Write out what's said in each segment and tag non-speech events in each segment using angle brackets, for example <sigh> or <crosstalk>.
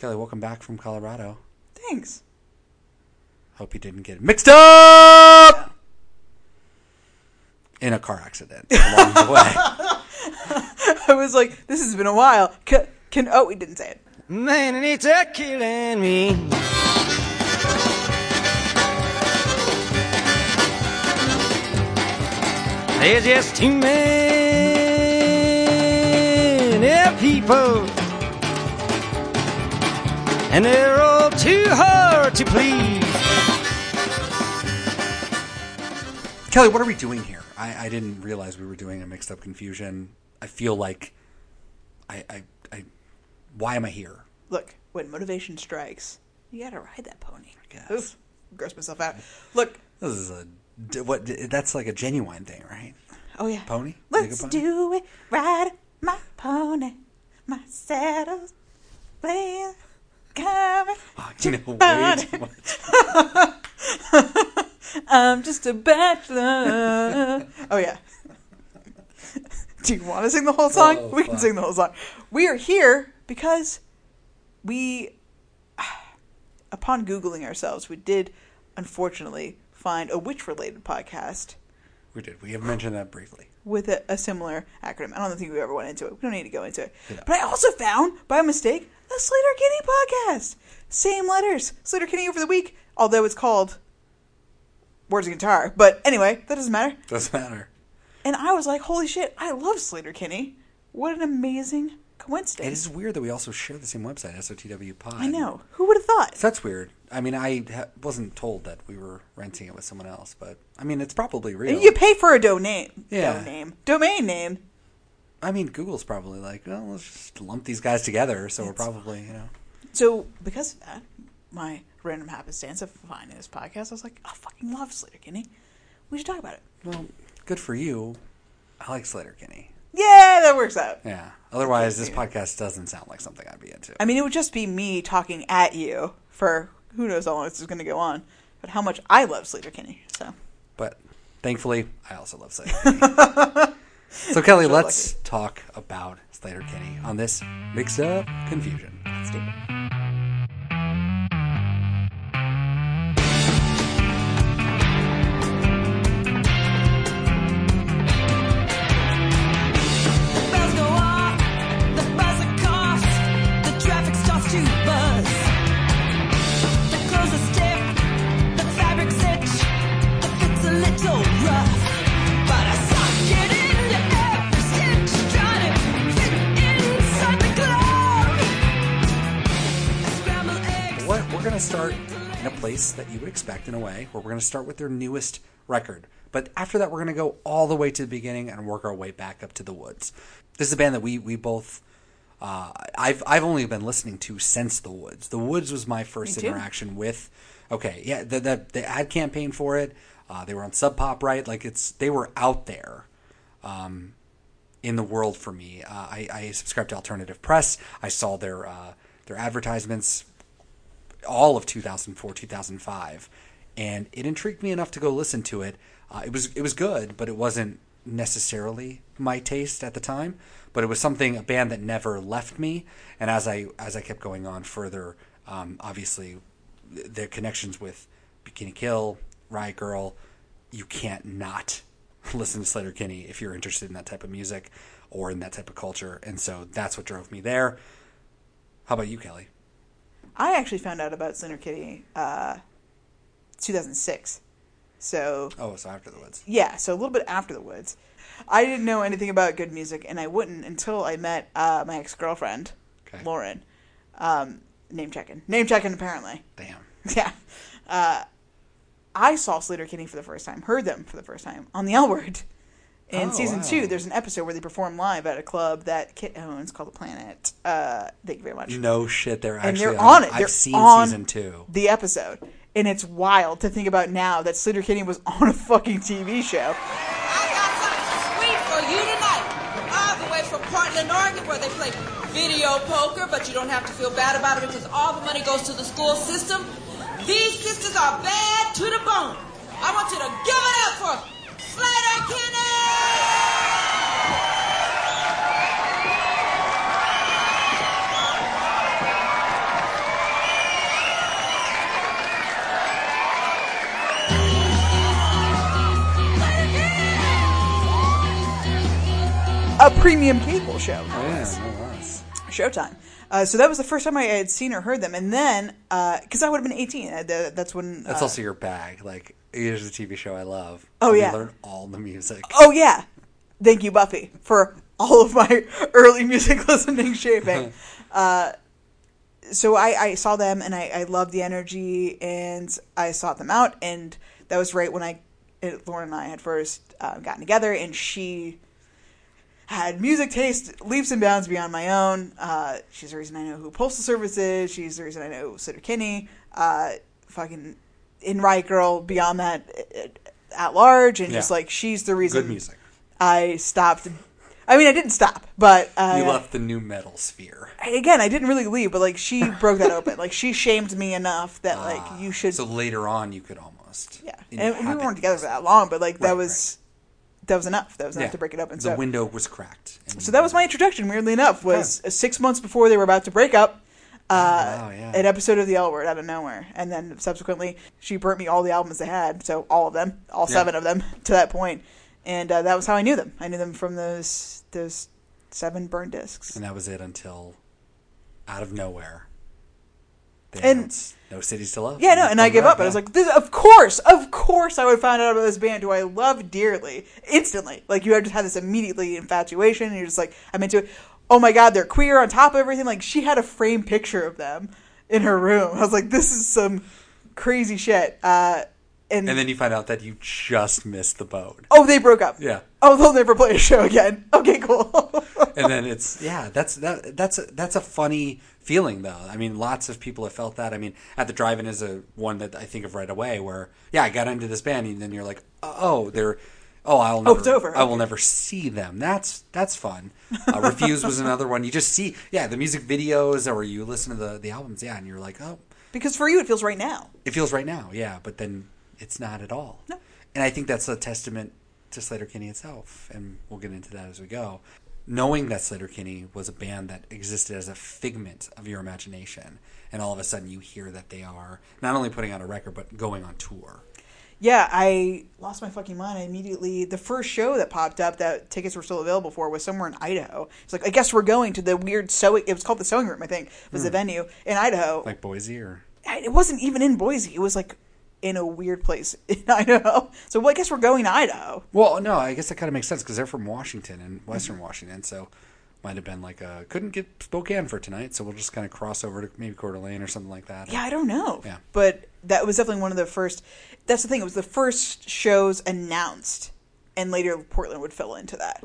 Kelly, welcome back from Colorado. Thanks. Hope you didn't get mixed up in a car accident <laughs> along the way. <laughs> I was like, this has been a while. Can, can oh, we didn't say it. Man, it's a killing me. There's just too many people, and they're all too hard to please. Kelly, what are we doing here? I, I didn't realize we were doing a mixed up confusion. I feel like I, I, I why am I here? Look, when motivation strikes, you gotta ride that pony. I guess. Oof, gross myself out. Look, This is a what? That's like a genuine thing, right? oh yeah, Pony? Let's pony? do it, ride my pony, my saddle's playing, coming. Oh, you know, way too much. I'm just a bachelor. oh yeah. Do you want to sing the whole song? Oh, we can fuck. sing the whole song. We are here because we, <sighs> upon googling ourselves, we did unfortunately find a witch-related podcast We did. We have mentioned that briefly. with a, a similar acronym. I don't think we ever went into it. We don't need to go into it. Yeah. But I also found, by mistake, a Sleater Kinney podcast. Same letters. Sleater Kinney over the week, although it's called Words and Guitar. But anyway, that doesn't matter. Doesn't matter. And I was like, holy shit, I love Sleater Kinney. What an amazing coincidence. It is weird that we also share the same website, SOTW Pod. I know. Who would have thought? That's weird. I mean, I ha- wasn't told that we were renting it with someone else, but I mean, it's probably real. You pay for a domain. Yeah. Domain. Domain name. I mean, Google's probably like, well, let's just lump these guys together. So we're probably, you know, So because of that, my random happenstance of finding this podcast, I was like, I fucking love Sleater Kinney. We should talk about it. well, good for you. I like Sleater Kinney. Yeah, that works out. Yeah. Otherwise, this podcast doesn't sound like something I'd be into. I mean, it would just be me talking at you for who knows how long this is going to go on, but how much I love Sleater Kinney. So But thankfully, I also love Sleater <laughs> Kinney. so, Kelly, So let's talk about Sleater Kinney on this mixed up confusion. let's do it. Would expect in a way, where we're going to start with their newest record. But after that, we're going to go all the way to the beginning and work our way back up to the woods. This is a band that we we both. Uh, I've I've only been listening to since the woods. The woods was my first interaction with. Okay, yeah, the the, the ad campaign for it. Uh, they were on Sub Pop, right? Like it's they were out there um, in the world for me. Uh, I, I subscribed to Alternative Press. I saw their uh, their advertisements all of 2004, 2005, and it intrigued me enough to go listen to it. Uh, it was it was good, but it wasn't necessarily my taste at the time. But it was something a band that never left me. And as I as I kept going on further, um, obviously the connections with Bikini Kill, Riot Girl, you can't not <laughs> listen to Sleater Kinney if you're interested in that type of music or in that type of culture. And so that's what drove me there. How about you, Kelly? I actually found out about Sleater Kinney uh, 2006. So Oh, so after the woods. yeah, so a little bit after the woods. I didn't know anything about good music, and I wouldn't until I met uh, my ex girlfriend, Okay. Lauren. Um, name checking, name checking. Apparently, Damn. <laughs> yeah. Uh, I saw Sleater Kinney for the first time, heard them for the first time on the L Word. In Oh, season wow. two, there's an episode where they perform live at a club that Kit owns called The Planet. Uh, thank you very much. No shit, they're and actually they're on it. I've seen on season two. the episode, and it's wild to think about now that Sleater Kinney was <laughs> on a fucking TV show. I got something sweet for you tonight. All the way from Portland, Oregon, where they play video poker, but you don't have to feel bad about it because all the money goes to the school system. These sisters are bad to the bone. I want you to give it up for a premium cable show. Oh, yeah, no less. Showtime. Uh, so that was the first time I had seen or heard them, and then because I would have been eighteen, uh, that's when. That's uh, also your bag. Like, here's a TV show I love. Oh, yeah. learn all the music. Oh yeah, thank you, Buffy, for all of my <laughs> early music <laughs> listening shaping. <laughs> uh, so I, I saw them and I, I loved the energy and I sought them out and that was right when I Lauren and I had first uh, gotten together and she had music taste leaps and bounds beyond my own. Uh, she's the reason I know who Postal Service is. She's the reason I know Sleater Kinney. Uh, fucking in Riot Girl beyond that uh, at large and just like she's the reason Good music. I stopped. I mean, I didn't stop, but uh, You left the new metal sphere. again, I didn't really leave. But like, she broke that open. Like, she shamed me enough that like you should. Ah, So later on, you could almost. yeah, and we weren't together for that long, but like that Right, was that was enough. That was enough Yeah. to break it up. And the so, window was cracked. and so that was my introduction. Weirdly enough, was six months before they were about to break up. Uh, wow, yeah. An episode of The L Word out of nowhere, and then subsequently she burnt me all the albums they had, so all of them, all Yeah. seven of them, <laughs> to that point, and uh, that was how I knew them. I knew them from those those seven burn discs. And that was it until out of nowhere. They And- No Cities to Love. Yeah, no, and I gave up. I was like, this, of course, of course, I would find out about this band who I love dearly instantly. Like you just had this immediately infatuation, and you're just like, I'm into it. Oh my god, they're queer on top of everything. Like she had a framed picture of them in her room. I was like, this is some crazy shit. Uh, and, And then you find out that you just missed the boat. oh, they broke up. Yeah. Oh, they'll never play a show again. <laughs> Okay, cool. and then it's yeah that's that that's a, that's a funny feeling though i mean lots of people have felt that i mean at the drive-in is a one that i think of right away where yeah i got into this band and then you're like oh they're oh i'll never, oh, it's over. i will Okay. never see them that's that's fun uh, refuse was another one you just see yeah the music videos or you listen to the the albums yeah and you're like oh because for you, it feels right now. it feels right now yeah but then it's not at all No. and i think that's a testament to sleater kinney itself and we'll get into that as we go knowing that sleater kinney was a band that existed as a figment of your imagination and all of a sudden you hear that they are not only putting out a record but going on tour Yeah, I lost my fucking mind. I immediately the first show that popped up that tickets were still available for was somewhere in Idaho. It's like I guess we're going to the weird sewing. It was called the Sewing Room, I think, was the hmm. venue in Idaho. like boise or it wasn't even in Boise. It was like in a weird place <laughs> in Idaho. So well, I guess we're going to Idaho. well no i guess that kind of makes sense because they're from washington and western washington so might have been like a couldn't get spokane for tonight so we'll just kind of cross over to maybe Coeur d'Alene or something like that Yeah, I don't know. Yeah. But that was definitely one of the first. That's the thing. It was the first shows announced, and later Portland would fill into that.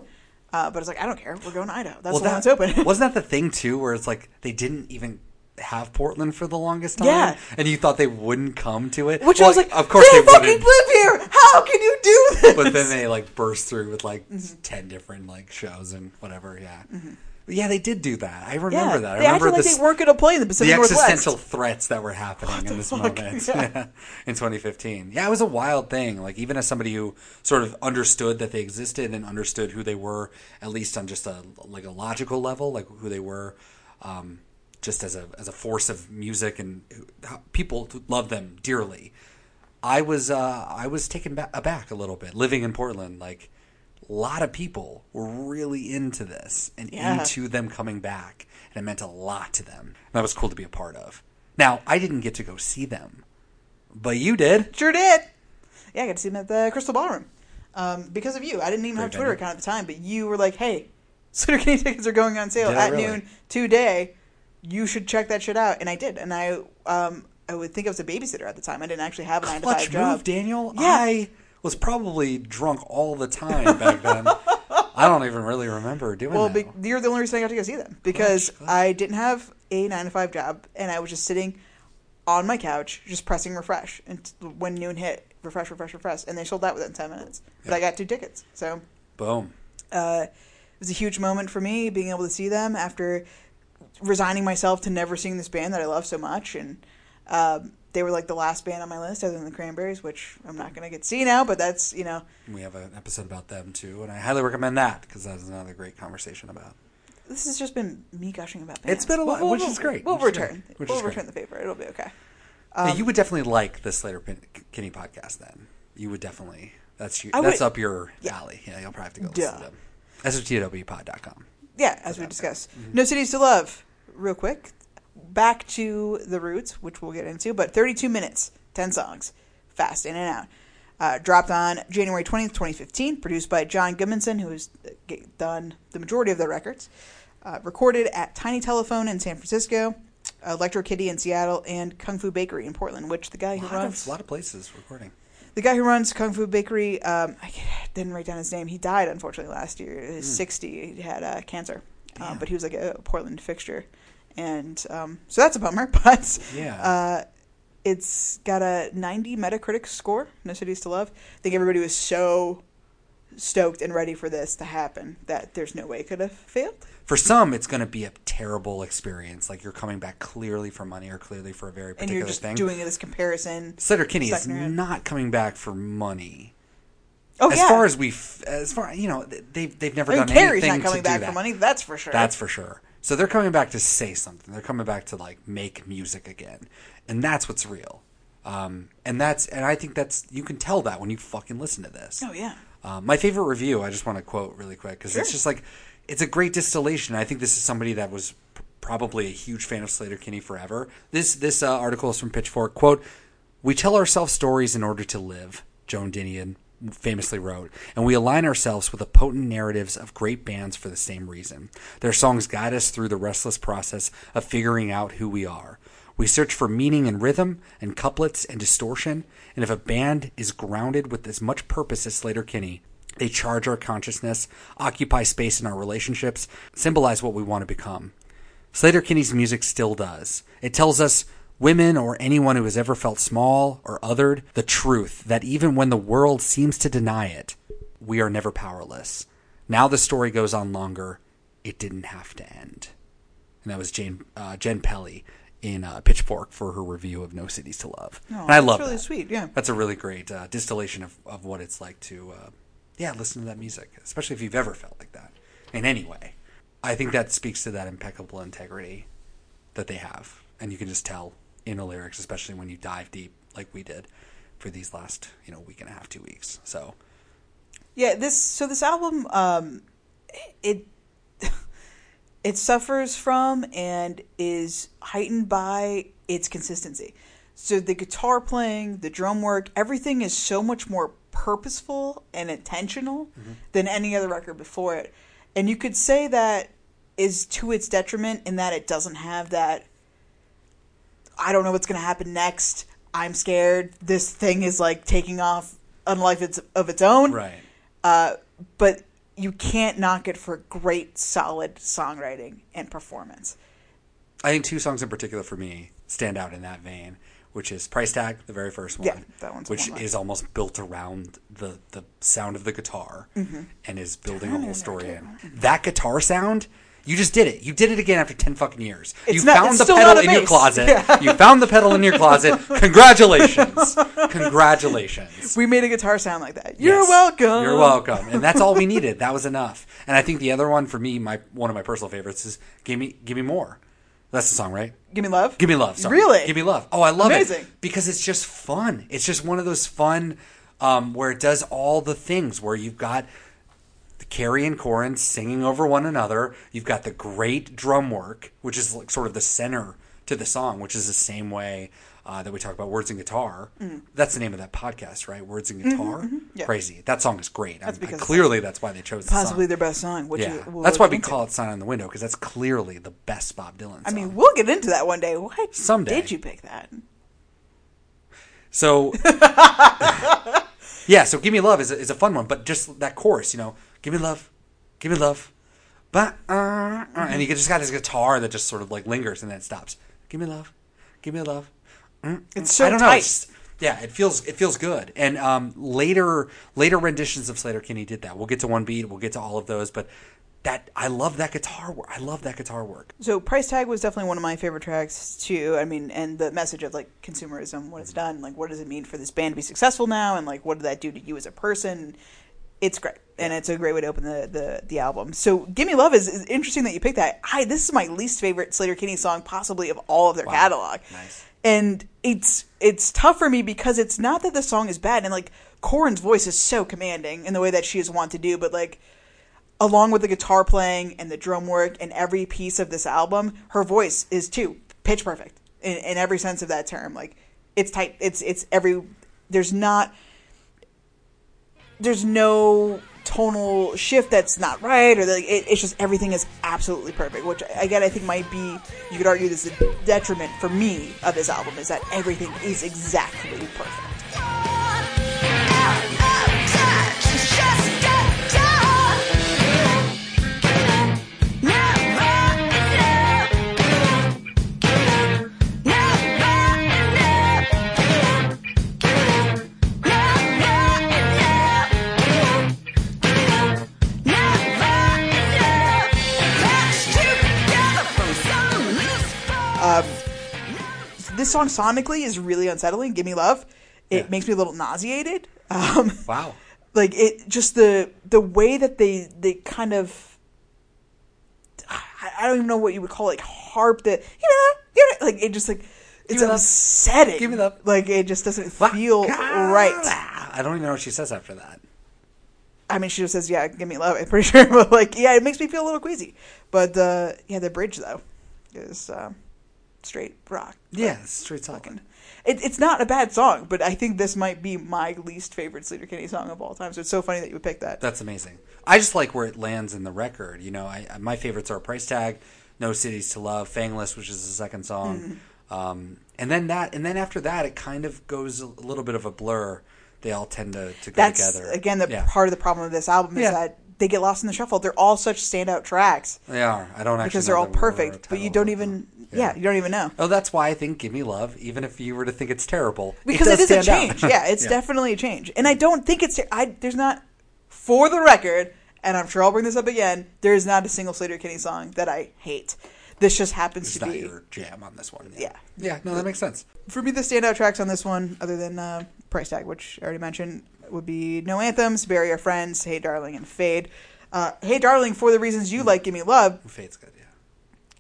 Uh, but it's like I don't care. We're going to Idaho. That's the one that's open. <laughs> wasn't that the thing too, where it's like they didn't even have Portland for the longest time, Yeah. and you thought they wouldn't come to it. Which Well, I was like, of course they, they fucking wouldn't. live here. How can you do this? But then they like burst through with like Mm-hmm. ten different like shows and whatever. Yeah, But yeah, they did do that. I remember yeah, that. I they remember acted like they weren't going to play in the the Pacific Northwest. existential threats that were happening in this fuck? moment <laughs> Yeah. <laughs> in 2015. Yeah, it was a wild thing. Like even as somebody who sort of understood that they existed and understood who they were, at least on just a like a logical level, like who they were, um, just as a as a force of music and people love them dearly. I was uh, I was taken ba- aback a little bit living in Portland. Like a lot of people were really into this and Yeah. into them coming back, and it meant a lot to them. And that was cool to be a part of. Now I didn't get to go see them, but you did. Sure did. Yeah, I got to see them at the Crystal Ballroom um, because of you. I didn't even have a Twitter venue. account at the time, but you were like, "Hey, <laughs> Sleater Kinney tickets are going on sale at really? noon today. You should check that shit out." And I did, and I um, I would think I was a babysitter at the time. I didn't actually have a nine to five job. move, Daniel. Yeah. I was probably drunk all the time back then. <laughs> I don't even really remember doing it. Well, that. be, you're the only reason I got to go see them because I didn't have a nine to five job, and I was just sitting on my couch, just pressing refresh, and when noon hit, refresh, refresh, refresh, and they sold out within ten minutes. But I got two tickets, so Boom. uh, it was a huge moment for me being able to see them after resigning myself to never seeing this band that I love so much, and um, they were like the last band on my list, other than the Cranberries, which I'm not gonna get to see now, but that's you know We have an episode about them too, and I highly recommend that because that is another great conversation about. this has just been me gushing about bands. It's been a lot, We'll- which we'll- is great, We'll which return. great, which we'll is great. return the favor. It'll be okay. yeah, Um, you would definitely like the Sleater Pin- Kinney podcast. Then you would definitely. That's you. I That's would- up your yeah. alley. Yeah, you'll probably have to go Duh. listen to them. SOTWpod.com. Yeah, as we discussed. No Cities to Love, real quick. Back to the roots, which we'll get into, but 32 minutes, 10 songs, fast in and out. Uh, dropped on January 20th, 2015, produced by John Goodmanson, who has uh, done the majority of the records. Uh, recorded at Tiny Telephone in San Francisco, Electro Kitty in Seattle, and Kung Fu Bakery in Portland, which the guy A who lot, runs of, lot of places recording. The guy who runs Kung Fu Bakery, um, I didn't write down his name. He died unfortunately last year. He was sixty. He had uh, cancer, Damn. but he was like a Portland fixture, and um, so that's a bummer. <laughs> But Yeah. uh, it's got a ninety Metacritic score. No Cities to Love. I think everybody was so stoked and ready for this to happen that there's no way it could have failed. For some, it's going to be a terrible experience. Like you're coming back clearly for money or clearly for a very And particular you're just thing. doing this comparison. Sleater Kinney is Stuck in your head. not coming back for money. Oh as yeah. far as we, as far you know, they've they've never I mean, done Carrie's anything not coming back that. for money. That's for sure. That's for sure. So they're coming back to say something. They're coming back to like make music again, and that's what's real. Um, and that's and I think that's you can tell that when you fucking listen to this. oh yeah. Um, my favorite review, I just want to quote really quick because it's just like it's a great distillation. I think this is somebody that was p- probably a huge fan of Sleater Kinney forever. This this uh, article is from Pitchfork. Quote: "We tell ourselves stories in order to live." Joan Didion famously wrote, and we align ourselves with the potent narratives of great bands for the same reason. Their songs guide us through the restless process of figuring out who we are. We search for meaning in rhythm and couplets and distortion, and if a band is grounded with as much purpose as Sleater Kinney, they charge our consciousness, occupy space in our relationships, symbolize what we want to become. Sleater Kinney's music still does. It tells us, women or anyone who has ever felt small or othered, the truth that even when the world seems to deny it, we are never powerless. Now the story goes on longer. It didn't have to end. And that was Jane uh, Jenn Pelly in uh, Pitchfork for her review of No Cities to Love. Oh, and I that's love really that. sweet, yeah. that's a really great uh, distillation of, of what it's like to, uh, yeah, listen to that music, especially if you've ever felt like that in any way. I think that speaks to that impeccable integrity that they have, and you can just tell in the lyrics, especially when you dive deep like we did for these last, you know, week and a half, two weeks. So Yeah, this so this album um it it suffers from and is heightened by its consistency. So the guitar playing, the drum work, everything is so much more purposeful and intentional than any other record before it. And you could say that is to its detriment in that it doesn't have that I don't know what's going to happen next. I'm scared. This thing is like taking off on life its, of its own. right, Uh, but you can't knock it for great, solid songwriting and performance. I think two songs in particular for me stand out in that vein, which is Price Tag, the very first one, Yeah, that one's which one-line. is almost built around the the sound of the guitar mm-hmm. and is building a whole story in. That guitar sound, you just did it. You did it again after ten fucking years. It's you not- found the pedal in your closet. <laughs> Yeah. You found the pedal in your closet. <laughs> Congratulations, congratulations. We made a guitar sound like that. You're Yes. welcome. You're welcome. And that's all we needed. That was enough. And I think the other one for me, my one of my personal favorites is "Give Me, Give Me More." That's the song, right? Give me love. Give me love. Sorry. Really? Give me love. Oh, I love Amazing. it because it's just fun. It's just one of those fun um, where it does all the things where you've got Carrie and Corin singing over one another. You've got the great drum work, which is like sort of the center to the song, which is the same way uh, that we talk about words and guitar. That's the name of that podcast, right? Words and guitar. Mm. Mm-hmm, Yeah. Crazy. That song is great. That's I- I- clearly that's why they chose the Possibly song. their best song. Which yeah, you, we'll that's why we call it "Sign on the Window" because that's clearly the best Bob Dylan. Song. I mean, we'll get into that one day. Why Someday. did you pick that? So, <laughs> <laughs> yeah. So, "Give Me Love" is a, is a fun one, but just that chorus, you know, "Give me love, give me love," but uh, uh, and he just got his guitar that just sort of like lingers and then stops. Give me love, give me love. Mm, It's so I don't tight. it's- yeah, it feels it feels good. And um, later later renditions of Sleater Kinney did that. We'll get to one beat. We'll get to all of those, but. That I love that guitar work. I love that guitar work. So price tag was definitely one of my favorite tracks too. I mean, and the message of like consumerism, what it's done, like what does it mean for this band to be successful now, and like what did that do to you as a person? It's great, and it's a great way to open the the, the album. So, "Give Me Love" is, is interesting that you picked that. I this is my least favorite Sleater Kinney song, possibly of all of their Wow. catalog. Nice. And it's it's tough for me because it's not that the song is bad, and like Corin's voice is so commanding in the way that she is wont to do, but like along with the guitar playing and the drum work and every piece of this album, her voice is too pitch perfect in, in every sense of that term. Like it's tight. It's it's every. There's not. There's no tonal shift that's not right, or the, it, it's just everything is absolutely perfect. Which again, I think might be you could argue this is a detriment for me of this album is that everything is exactly perfect. This song sonically is really unsettling. Give me love. It Yeah. makes me a little nauseated. Um, Wow. <laughs> like it just the the way that they they kind of I, I don't even know what you would call it, like harp that you know you know like it just like it's love. upsetting. Give me love. Like it just doesn't feel right. I don't even know what she says after that. I mean, she just says, "Yeah, give me love." I'm pretty <laughs> sure, but like, yeah, it makes me feel a little queasy. But uh, yeah, the bridge though is uh, straight rock. Yeah, straight talking. It, it's not a bad song, but I think this might be my least favorite Sleater Kinney song of all time. So it's so funny that you would pick that. That's amazing. I just like where it lands in the record. You know, I, my favorites are Price Tag, No Cities to Love, Fangless, which is the second song, Mm-hmm. um, and then that, and then after that, it kind of goes a little bit of a blur. They all tend to, to go That's together. again the yeah, part of the problem of this album is Yeah. that they get lost in the shuffle. They're all such standout tracks they are. I don't actually because they're all the word or perfect, but you don't even. them. Yeah. you don't even know Oh, that's why I think "Give Me Love," even if you were to think it's terrible, because it, it is a change. yeah, it's <laughs> definitely a change, and I don't think it's. I there's not for the record, and I'm sure I'll bring this up again. There is not a single Sleater Kinney song that I hate. This just happens It's to be your jam on this one. Yeah. yeah. No, that makes sense. for me, the standout tracks on this one, other than uh, Price Tag, which I already mentioned, would be No Anthems, Bury Our Friends, Hey Darling, and Fade. Uh, hey Darling, for the reasons you like, Give Me Love, Fate's good. Yeah.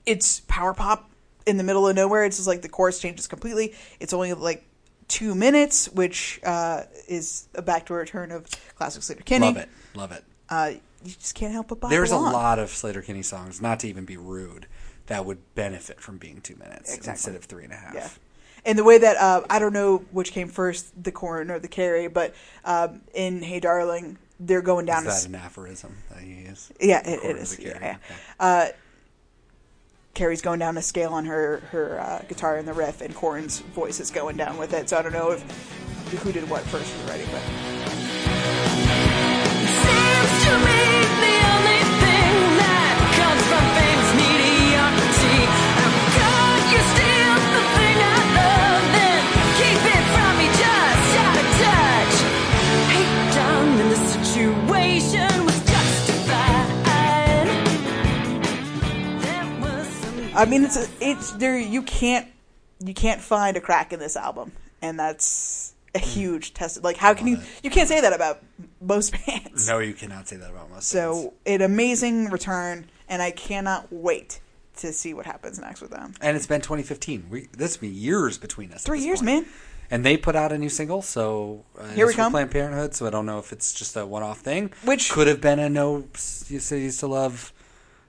it's power pop in the middle of nowhere. It's just like the chorus changes completely. It's only like two minutes, which uh, is a backdoor return of classic Sleater Kinney. Love it. Love it. Uh, you just can't help but bop There's a lot of Sleater Kinney songs, not to even be rude, that would benefit from being two minutes Exactly. instead of three and a half. Yeah. And the way that uh, I don't know which came first, the Corin or the Carrie, but um, in Hey Darling, they're going down. Is a s- that an aphorism that you use? Yeah, it, it is. of Yeah, yeah. okay. Uh, Carrie's going down a scale on her her uh, guitar in the riff, and Corin's voice is going down with it. So I don't know if who did what first in the writing, but I mean it's it's there. You can't you can't find a crack in this album, and that's a huge test. Like how can you you can't say that about most <laughs> bands. No, you cannot say that about most. So an amazing return, and I cannot wait to see what happens next with them. and it's been 2015. We this been years between us. Three years, point. man. And they put out a new single, so uh, Here we come. Planned Parenthood. So I don't know if it's just a one-off thing, Which- could have been a no you cities to love,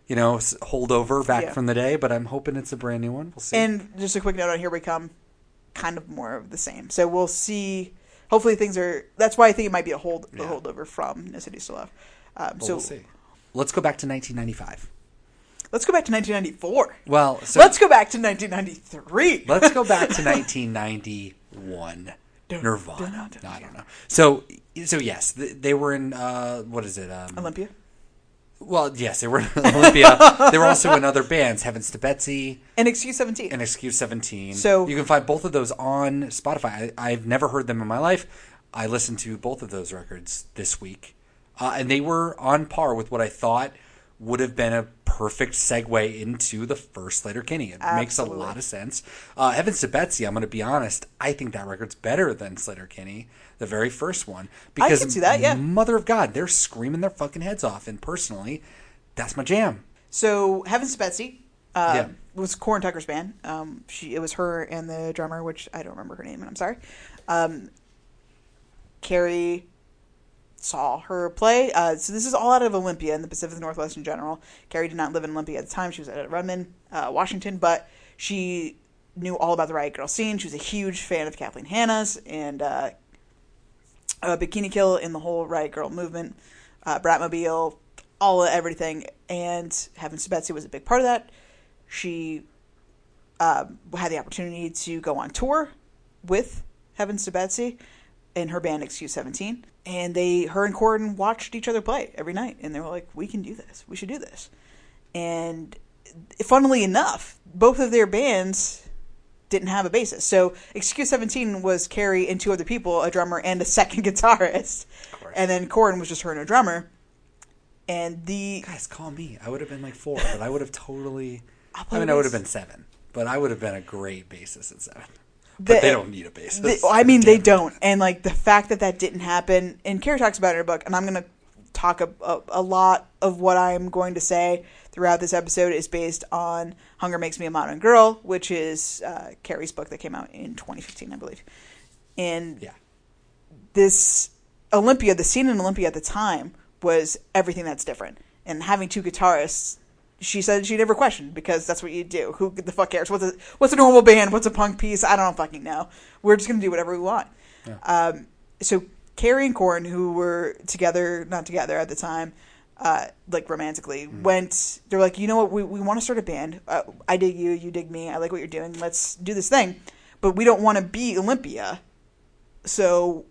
you know, holdover back Yeah. from the day. But I'm hoping it's a brand new one. We'll see. And just a quick note on Here We Come, kind of more of the same. So we'll see. Hopefully things are. That's why I think it might be a hold a holdover from No Cities to Love. Um, so we'll see. Let's go back to 1995. let's go back to 1994. Well, so let's go back to 1993. Let's go back to <laughs> 1991. Dun, Nirvana. dun, dun, No, I don't know. So, so yes, th- they were in uh, what is it? Um, Olympia. Well, yes, they were in <laughs> Olympia. they were also in other bands, Heavens to Betsy And Excuse 17. and Excuse 17. So- you can find both of those on Spotify. I, I've never heard them in my life. I listened to both of those records this week, uh, and they were on par with what I thought would have been a perfect segue into the first Sleater Kinney. It makes a lot of sense. Uh, to Betsy, I'm going to be honest, I think that record's better than Sleater Kinney, the very first one. Because can see that, yeah. Mother of God, they're screaming their fucking heads off, and personally, that's my jam. So Heaven's to Betsy. Uh, Yeah. was Corin Tucker's band. Um, she it was her and the drummer, which I don't remember her name, and I'm sorry. Um, Carrie saw her play. Uh, so this is all out of Olympia in the Pacific Northwest in general. Carrie did not live in Olympia at the time; she was at Redmond, uh, Washington, but she knew all about the Riot Girl scene. She was a huge fan of Kathleen Hanna's and uh, uh, Bikini Kill and the whole Riot Girl movement, uh, Bratmobile, all of everything. And Heavens to Betsy was a big part of that. She uh, had the opportunity to go on tour with Heavens to Betsy and her band Excuse 17. And they, her and Corin watched each other play every night. And they were like, we can do this. We should do this. And funnily enough, both of their bands didn't have a bassist. So excuse 17 was Carrie and two other people, a drummer and a <laughs> second guitarist. And then Corin was just her and a drummer. And the Guys, call me. I would have been like four, but I would have totally. <laughs> I mean, I would have been seven, but I would have been a great bassist at seven. The- they don't need a bassist. the- I mean, they it. don't. And like the fact that that didn't happen, and Carrie talks about it in her book, and I'm going to talk a, a, a lot of what I'm going to say throughout this episode is based on Hunger Makes Me a Modern Girl, which is uh, Carrie's book that came out in 2015, I believe. And Yeah. this Olympia, the scene in Olympia at the time was everything that's different. And having two guitarists, she said she never questioned because that's what you do. Who the fuck cares? What's a what's a normal band? What's a punk piece? I don't fucking know. We're just gonna do whatever we want. Um, so Carrie and Corin, who were together, not together at the time, uh, like romantically, went. They're like, you know what? We we want to start a band. Uh, I dig you. You dig me. I like what you're doing. Let's do this thing. But we don't want to be Olympia so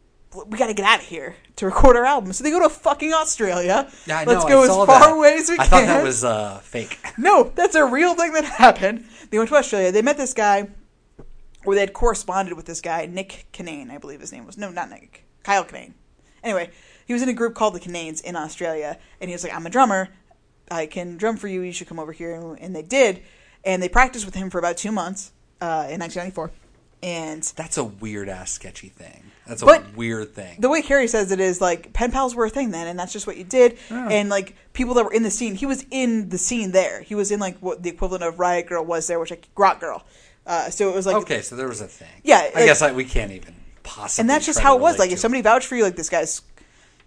we got to get out of here to record our album. So they go to fucking Australia. Yeah, I Let's know, go I as far that. away as we I can. I thought that was uh, fake. <laughs> no, that's a real thing that happened. They went to Australia. They met this guy, or they had corresponded with this guy, Nick Canane, I believe his name was. No, not Nick. Kyle Canane. Anyway, he was in a group called the Cannanes in Australia, and he was like, "I'm a drummer. I can drum for you. You should come over here." And they did, and they practiced with him for about two months uh, in 1994. And That's a weird ass sketchy thing. That's a But weird thing. the way Carrie says it is like pen pals were a thing then, and that's just what you did. And like people that were in the scene, he was in the scene there. He was in like what the equivalent of Riot Girl was there, which like Grot Girl. Uh, so it was like, okay, so there was a thing. Yeah, I guess I, we can't even possibly. and that's just how it was. Like if somebody vouched for you, like this guy's,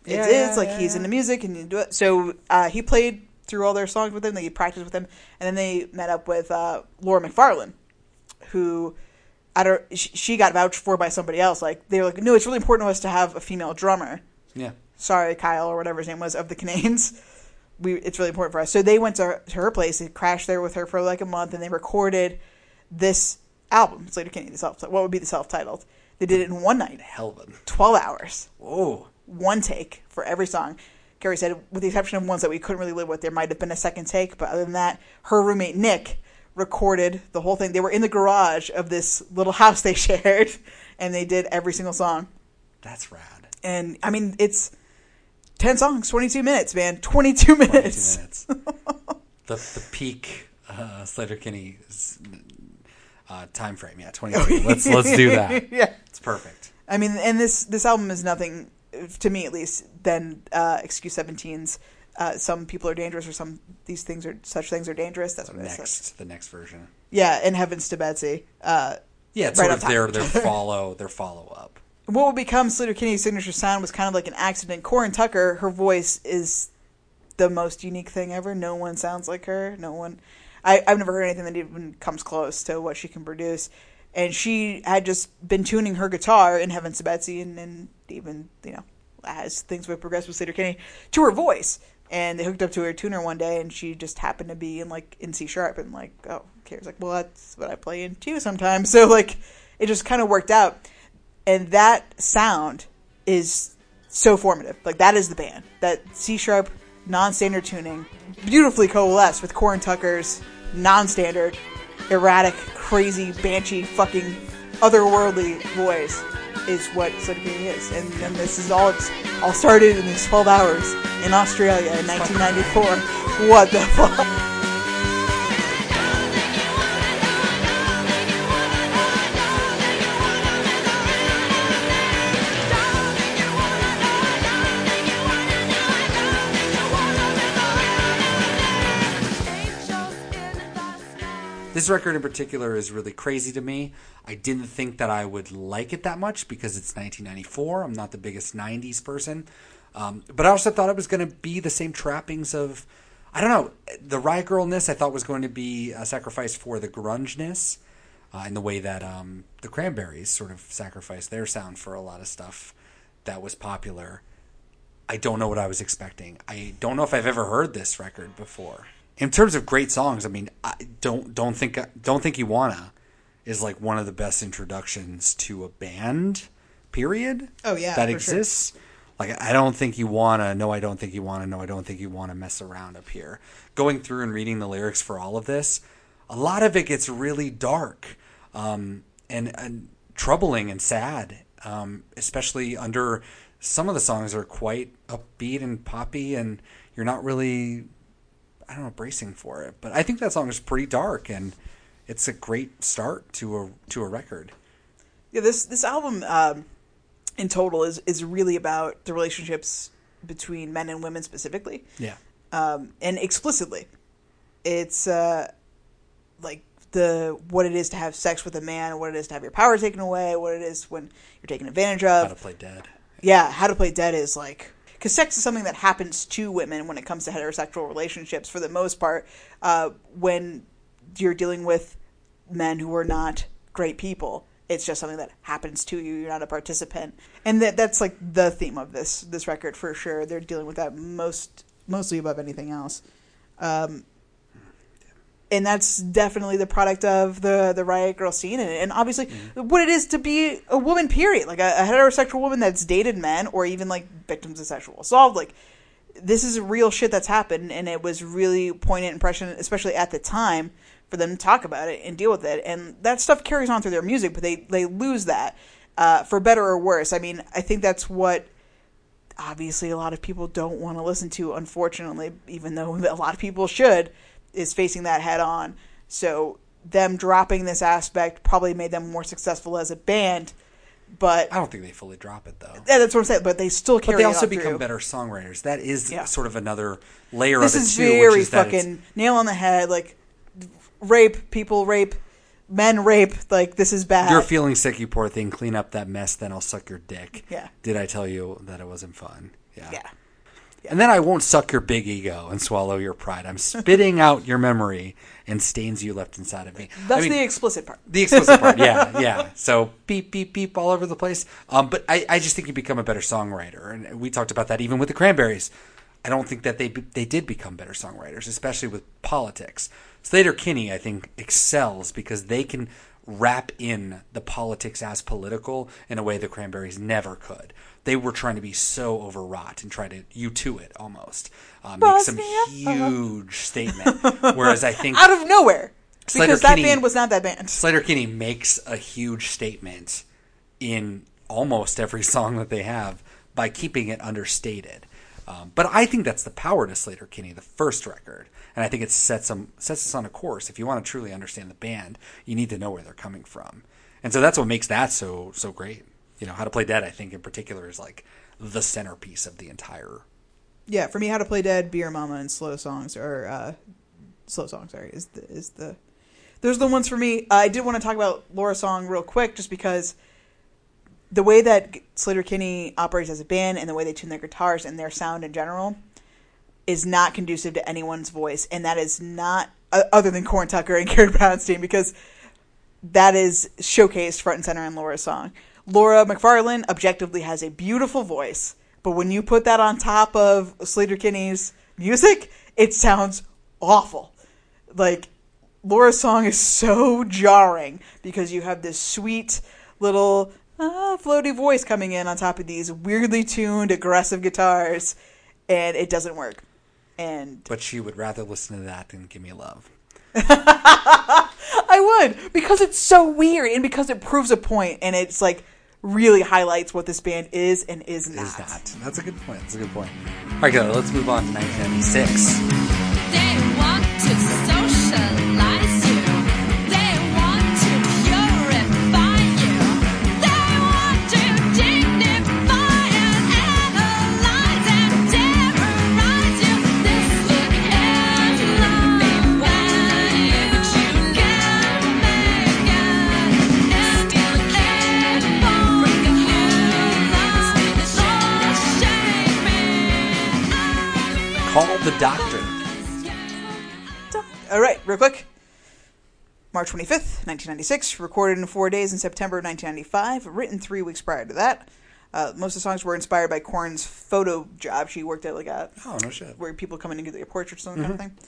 it Yeah, is yeah, like yeah, he's yeah. into music and you do it. So uh, he played through all their songs with him. They practiced with him, and then they met up with uh, Laura McFarlane, who. I don't. She got vouched for by somebody else. Like they were like, no, it's really important to us to have a female drummer. Yeah. sorry, Kyle or whatever his name was of the Cannanes. <laughs> We it's really important for us. So they went to, to her place. They crashed there with her for like a month, and they recorded this album, Sleater Kinney. The self what would be the self titled. They did it in one night, Hell of a. twelve hours, Whoa. one take for every song. Carrie said, with the exception of ones that we couldn't really live with, there might have been a second take, but other than that, her roommate Nick recorded the whole thing. They were in the garage of this little <laughs> house they shared, and they did every single song That's rad. and I mean it's ten songs, twenty two minutes, man, twenty two 22 minutes. minutes. <laughs> the the peak uh, Sleater Kinney uh, time frame. Yeah, 22. let's let's do that. <laughs> yeah, It's perfect. I mean, and this this album is nothing to me at least than uh, Excuse 17's. Uh, some people are dangerous, or some these things are such things are dangerous. That's what. Next, the next version. Yeah, and Heavens to Betsy. Uh, Yeah, it's Right sort of their their <laughs> follow their follow up. what would become Sleater Kinney's signature sound was kind of like an accident. Corin Tucker, her voice is the most unique thing ever. No one sounds like her. No one. I, I've never heard anything that even comes close to what she can produce. And she had just been tuning her guitar in Heavens to Betsy, and, and even you know as things would progress with Sleater Kinney to her voice. And they hooked up to her tuner one day, and she just happened to be in like in C sharp, and like oh, Carrie's like, well, that's what I play in too sometimes. <laughs> So like, it just kind of worked out and that sound is so formative. Like that is the band. That C sharp non-standard tuning, beautifully coalesced with Corin Tucker's non-standard, erratic, crazy, banshee, fucking otherworldly voice is what Sleater Kinney is. And, and this is all it's all started in these 12 hours in Australia in 1994. What the fuck? This record in particular is really crazy to me. I didn't think that I would like it that much because it's 1994. I'm not the biggest 90s person. Um, but I also thought it was going to be the same trappings of, I don't know, the Riot Girlness. I thought was going to be a sacrifice for the grungeness, uh, in the way that um, the Cranberries sort of sacrificed their sound for a lot of stuff that was popular. I don't know what I was expecting. I don't know if I've ever heard this record before. In terms of great songs, I mean, I don't don't think don't think you wanna is like one of the best introductions to a band. Period. Oh, yeah, that for sure. exists. Like I don't think you wanna. No, I don't think you wanna. No, I don't think you wanna mess around up here. Going through and reading the lyrics for all of this, a lot of it gets really dark um, and, and troubling and sad, um, especially under some of the songs are quite upbeat and poppy, and you're not really, I don't know, bracing for it. But I think that song is pretty dark, and it's a great start to a to a record. Yeah, this this album um, in total is is really about the relationships between men and women specifically, Yeah, um, and explicitly. It's uh, like the what it is to have sex with a man, what it is to have your power taken away, what it is when you're taken advantage of. how to play dead. yeah, how to play dead is like because sex is something that happens to women when it comes to heterosexual relationships for the most part. Uh, when you're dealing with men who are not great people, it's just something that happens to you. You're not a participant, and that that's like the theme of this this record for sure. They're dealing with that most mostly above anything else. Um, and that's definitely the product of the the riot girl scene. And, and obviously what it is to be a woman period. Like a, a heterosexual woman that's dated men or even like victims of sexual assault. Like this is real shit that's happened and it was really poignant impression especially at the time for them to talk about it and deal with it. And that stuff carries on through their music but they they lose that uh, for better or worse. I mean i think that's what obviously a lot of people don't want to listen to unfortunately even though <laughs> a lot of people should is facing that head on so them dropping this aspect probably made them more successful as a band but I don't think they fully drop it though. yeah, that's what i'm saying but they still carry But they also become through. better songwriters. That is Yeah. sort of another layer this of it is too, very is fucking nail on the head like rape people rape men rape like this is bad You're feeling sick, you poor thing. Clean up that mess, then I'll suck your dick. Yeah. Did I tell you that it wasn't fun? Yeah. yeah And then I won't suck your big ego and swallow your pride. I'm spitting <laughs> out your memory and stains you left inside of me. that's I mean, the explicit part the explicit part, yeah, <laughs> yeah. So beep, beep, beep all over the place. Um, but I, I just think you become a better songwriter, and we talked about that even with the Cranberries. I don't think that they they did become better songwriters, especially with politics. Sleater Kinney, I think, excels because they can wrap in the politics as political in a way the Cranberries never could. They were trying to be so overwrought and try to you to it almost uh, make some huge statement. Whereas I think <laughs> out of nowhere Sleater because that band was not that band Sleater Kinney makes a huge statement in almost every <laughs> song that they have by keeping it understated. Um, but I think that's the power to Sleater Kinney, the first record, and I think it sets them sets us on a course. If you want to truly understand the band, you need to know where they're coming from, and so that's what makes that so so great. You know, How to Play Dead, I think in particular, is like the centerpiece of the entire. Yeah, for me, How to Play Dead, Beer Mama, and Slow Songs are uh, Slow Songs. Sorry, is the is the those are the ones for me. I did want to talk about Laura Song real quick, just because the way that Sleater Kinney operates as a band and the way they tune their guitars and their sound in general is not conducive to anyone's voice, and that is not uh, other than Corin Tucker and <laughs> Carrie Brownstein because that is showcased front and center in Laura's song. Laura McFarlane objectively has a beautiful voice, but when you put that on top of Sleater Kinney's music, it sounds awful. Like Laura's song is so jarring because you have this sweet little ah, floaty voice coming in on top of these weirdly tuned aggressive guitars, and it doesn't work. And But she would rather listen to that than Give Me Love. <laughs> I would because it's so weird and because it proves a point and it's like really highlights what this band is and is not. Is that? That's a good point. That's a good point. All right, good. Let's move on to 1996. All right, real quick. March 25th, 1996, recorded in four days in September 1995, written three weeks prior to that. Uh, most of the songs were inspired by Corin's photo job. She worked at like a Oh no shit. where people come in and get their portraits and kind of thing.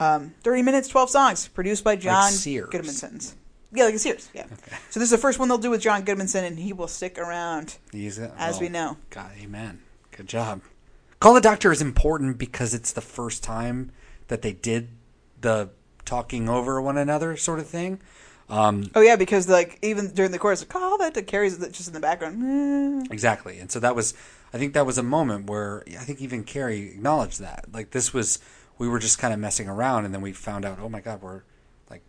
Um, 30 minutes, 12 songs, produced by John Sears. Goodmanson. Yeah, like a Sears. Yeah. Okay. So this is the first one they'll do with John Goodmanson, and he will stick around. Use it. As we know. God, amen. Good job. Call the Doctor is important because it's the first time that they did the talking over one another sort of thing. Um, Oh yeah, because like even during the chorus, like, oh, that carries just in the background. Eh. Exactly. And so that was, I think that was a moment where I think even Carrie acknowledged that. Like this was, we were just kind of messing around and then we found out, oh my God, we're like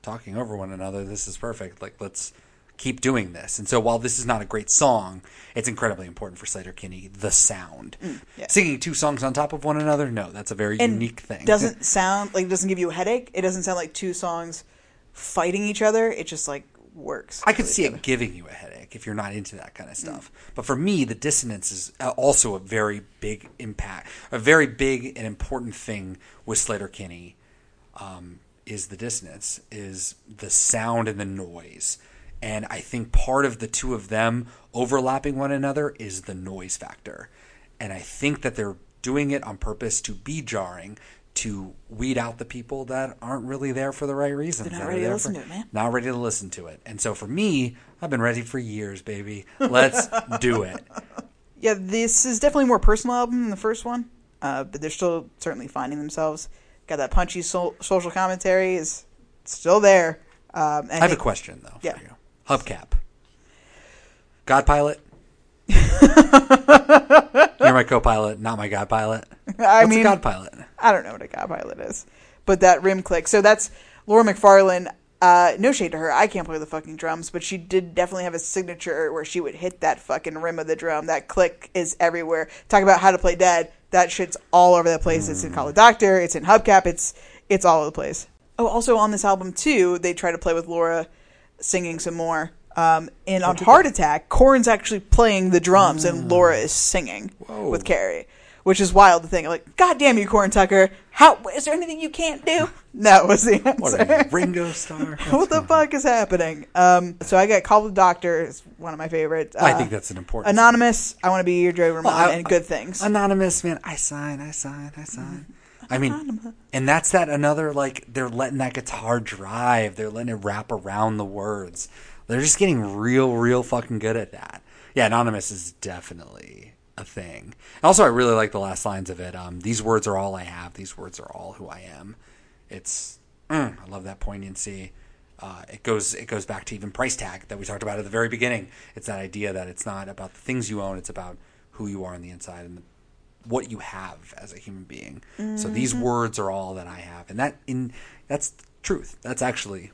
talking over one another. This is perfect. Like let's keep doing this. And so while this is not a great song, it's incredibly important for Sleater Kinney, the sound. yeah. Singing two songs on top of one another, no, that's a very And unique thing. It doesn't <laughs> sound like it doesn't give you a headache. It doesn't sound like two songs fighting each other. It just like works. I could see it giving you a headache if you're not into that kind of stuff. But for me, the dissonance is uh, also a very big impact, a very big and important thing with Sleater Kinney. Um, is the dissonance, is the sound and the noise, and I think part of the two of them overlapping one another is the noise factor, and I think that they're doing it on purpose to be jarring. To weed out the people that aren't really there for the right reasons. They're not ready to listen for- to it, man. not ready to listen to it. And so for me, I've been ready for years, baby. Let's do it. <laughs> Yeah, this is definitely a more personal album than the first one, uh, but they're still certainly finding themselves. Got that punchy so- social commentary is still there. Um, and I have a question though Yeah. Hubcap. God pilot. <laughs> You're my co-pilot, not my God pilot. I What's mean, a God pilot? I don't know what a God pilot is, but that rim click. So that's Laura MacFarlane. Uh, no shade to her. I can't play the fucking drums, but she did definitely have a signature where she would hit that fucking rim of the drum. That click is everywhere. Talk about how to play dead. That shit's all over the place. It's in Call the Doctor. It's in Hubcap. It's it's all over the place. Oh, also on this album too, they try to play with Laura singing some more. Um, and on Heart Attack, Corin's actually playing the drums and Laura is singing Whoa. with Carrie, which is wild to think. Like, God damn you, Corin Tucker! How is there anything you can't do? <laughs> No, was the What answer. Ringo <laughs> Starr? what the fuck is happening? Um, so I got Call the Doctor. It's one of my favorites. I Uh, think that's an important. Anonymous. I want to be your Joey Ramone I- and Good Things. Anonymous, man. I sign, I sign, I sign. I mean, and that's that another like they're letting that guitar drive. They're letting it wrap around the words. They're just getting real, real fucking good at that. Yeah, Anonymous is definitely a thing. Also, I really like the last lines of it. Um, These words are all I have. These words are all who I am. It's mm, I love that poignancy. Uh, it goes it goes back to even price tag that we talked about at the very beginning. It's that idea that it's not about the things you own; it's about who you are on the inside and the, what you have as a human being. So these words are all that I have, and that in that's truth. That's actually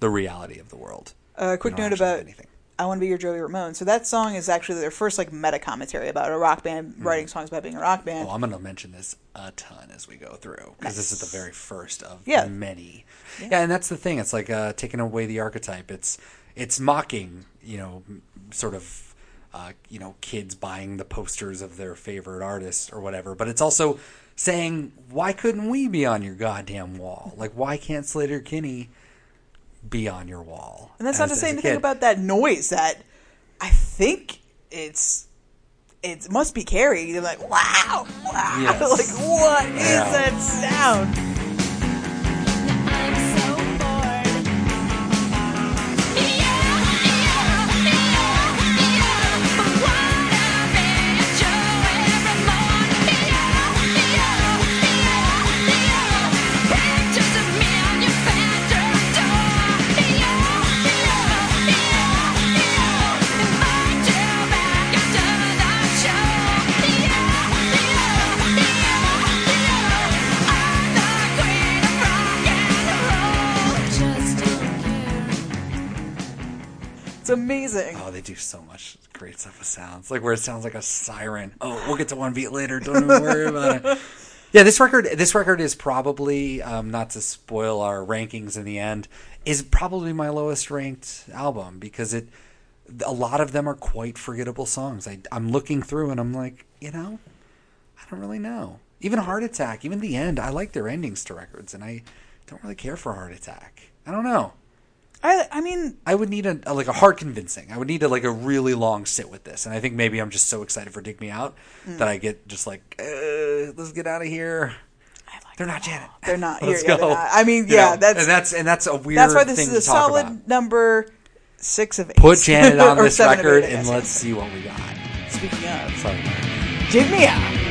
the reality of the world. Uh, quick note about anything. I want to be your Joey Ramone. So that song is actually their first like meta commentary about a rock band writing songs about being a rock band. Oh, I'm going to mention this a ton as we go through because this is the very first of Yeah. many. Yeah. and that's the thing. It's like uh, taking away the archetype. It's it's mocking, you know, sort of, uh, you know, kids buying the posters of their favorite artists or whatever. But it's also saying, why couldn't we be on your goddamn wall? Like, why can't Sleater Kinney be on your wall? And that's not to say anything about that noise that I think it's it must be Carrie. You're like, wow, wow. <laughs> Yes. like, what is Yeah. that sound? Do so much great stuff with sounds. Like where it sounds like a siren. Oh, we'll get to one beat later. Don't even worry about it. <laughs> Yeah, this record. This record is probably um, not to spoil our rankings in the end. Is probably my lowest ranked album because it. A lot of them are quite forgettable songs. I, I'm looking through and I'm like, you know, I don't really know. Even Heart Attack, even the end, I like their endings to records, and I don't really care for Heart Attack. I don't know. I I mean, I would need a, a like a hard convincing. I would need a, like a really long sit with this, and I think maybe I'm just so excited for Dig Me Out Mm. that I get just like, uh, let's get out of here. Like They're not Janet. They're not. <laughs> Let's yeah, go. not. I mean, You yeah, know, that's and that's and that's a weird. that's why this is a solid about. number six of eight. Put <laughs> Janet on this record, eight, and let's see what we got. Speaking of, Sorry. dig me out.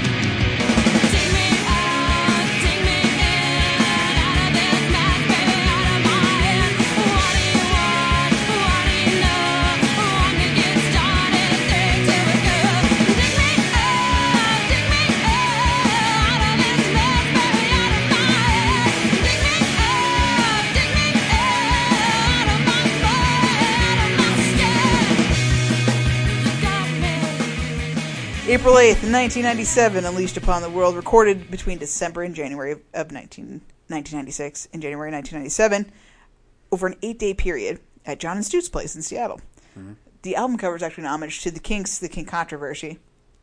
April 8th, 1997, Unleashed Upon the World, recorded between December and January of- of 19, 1996 and January 1997, over an eight day period at John and Stu's place in Seattle. The album cover is actually an homage to the Kinks' The Kink Kontroversy.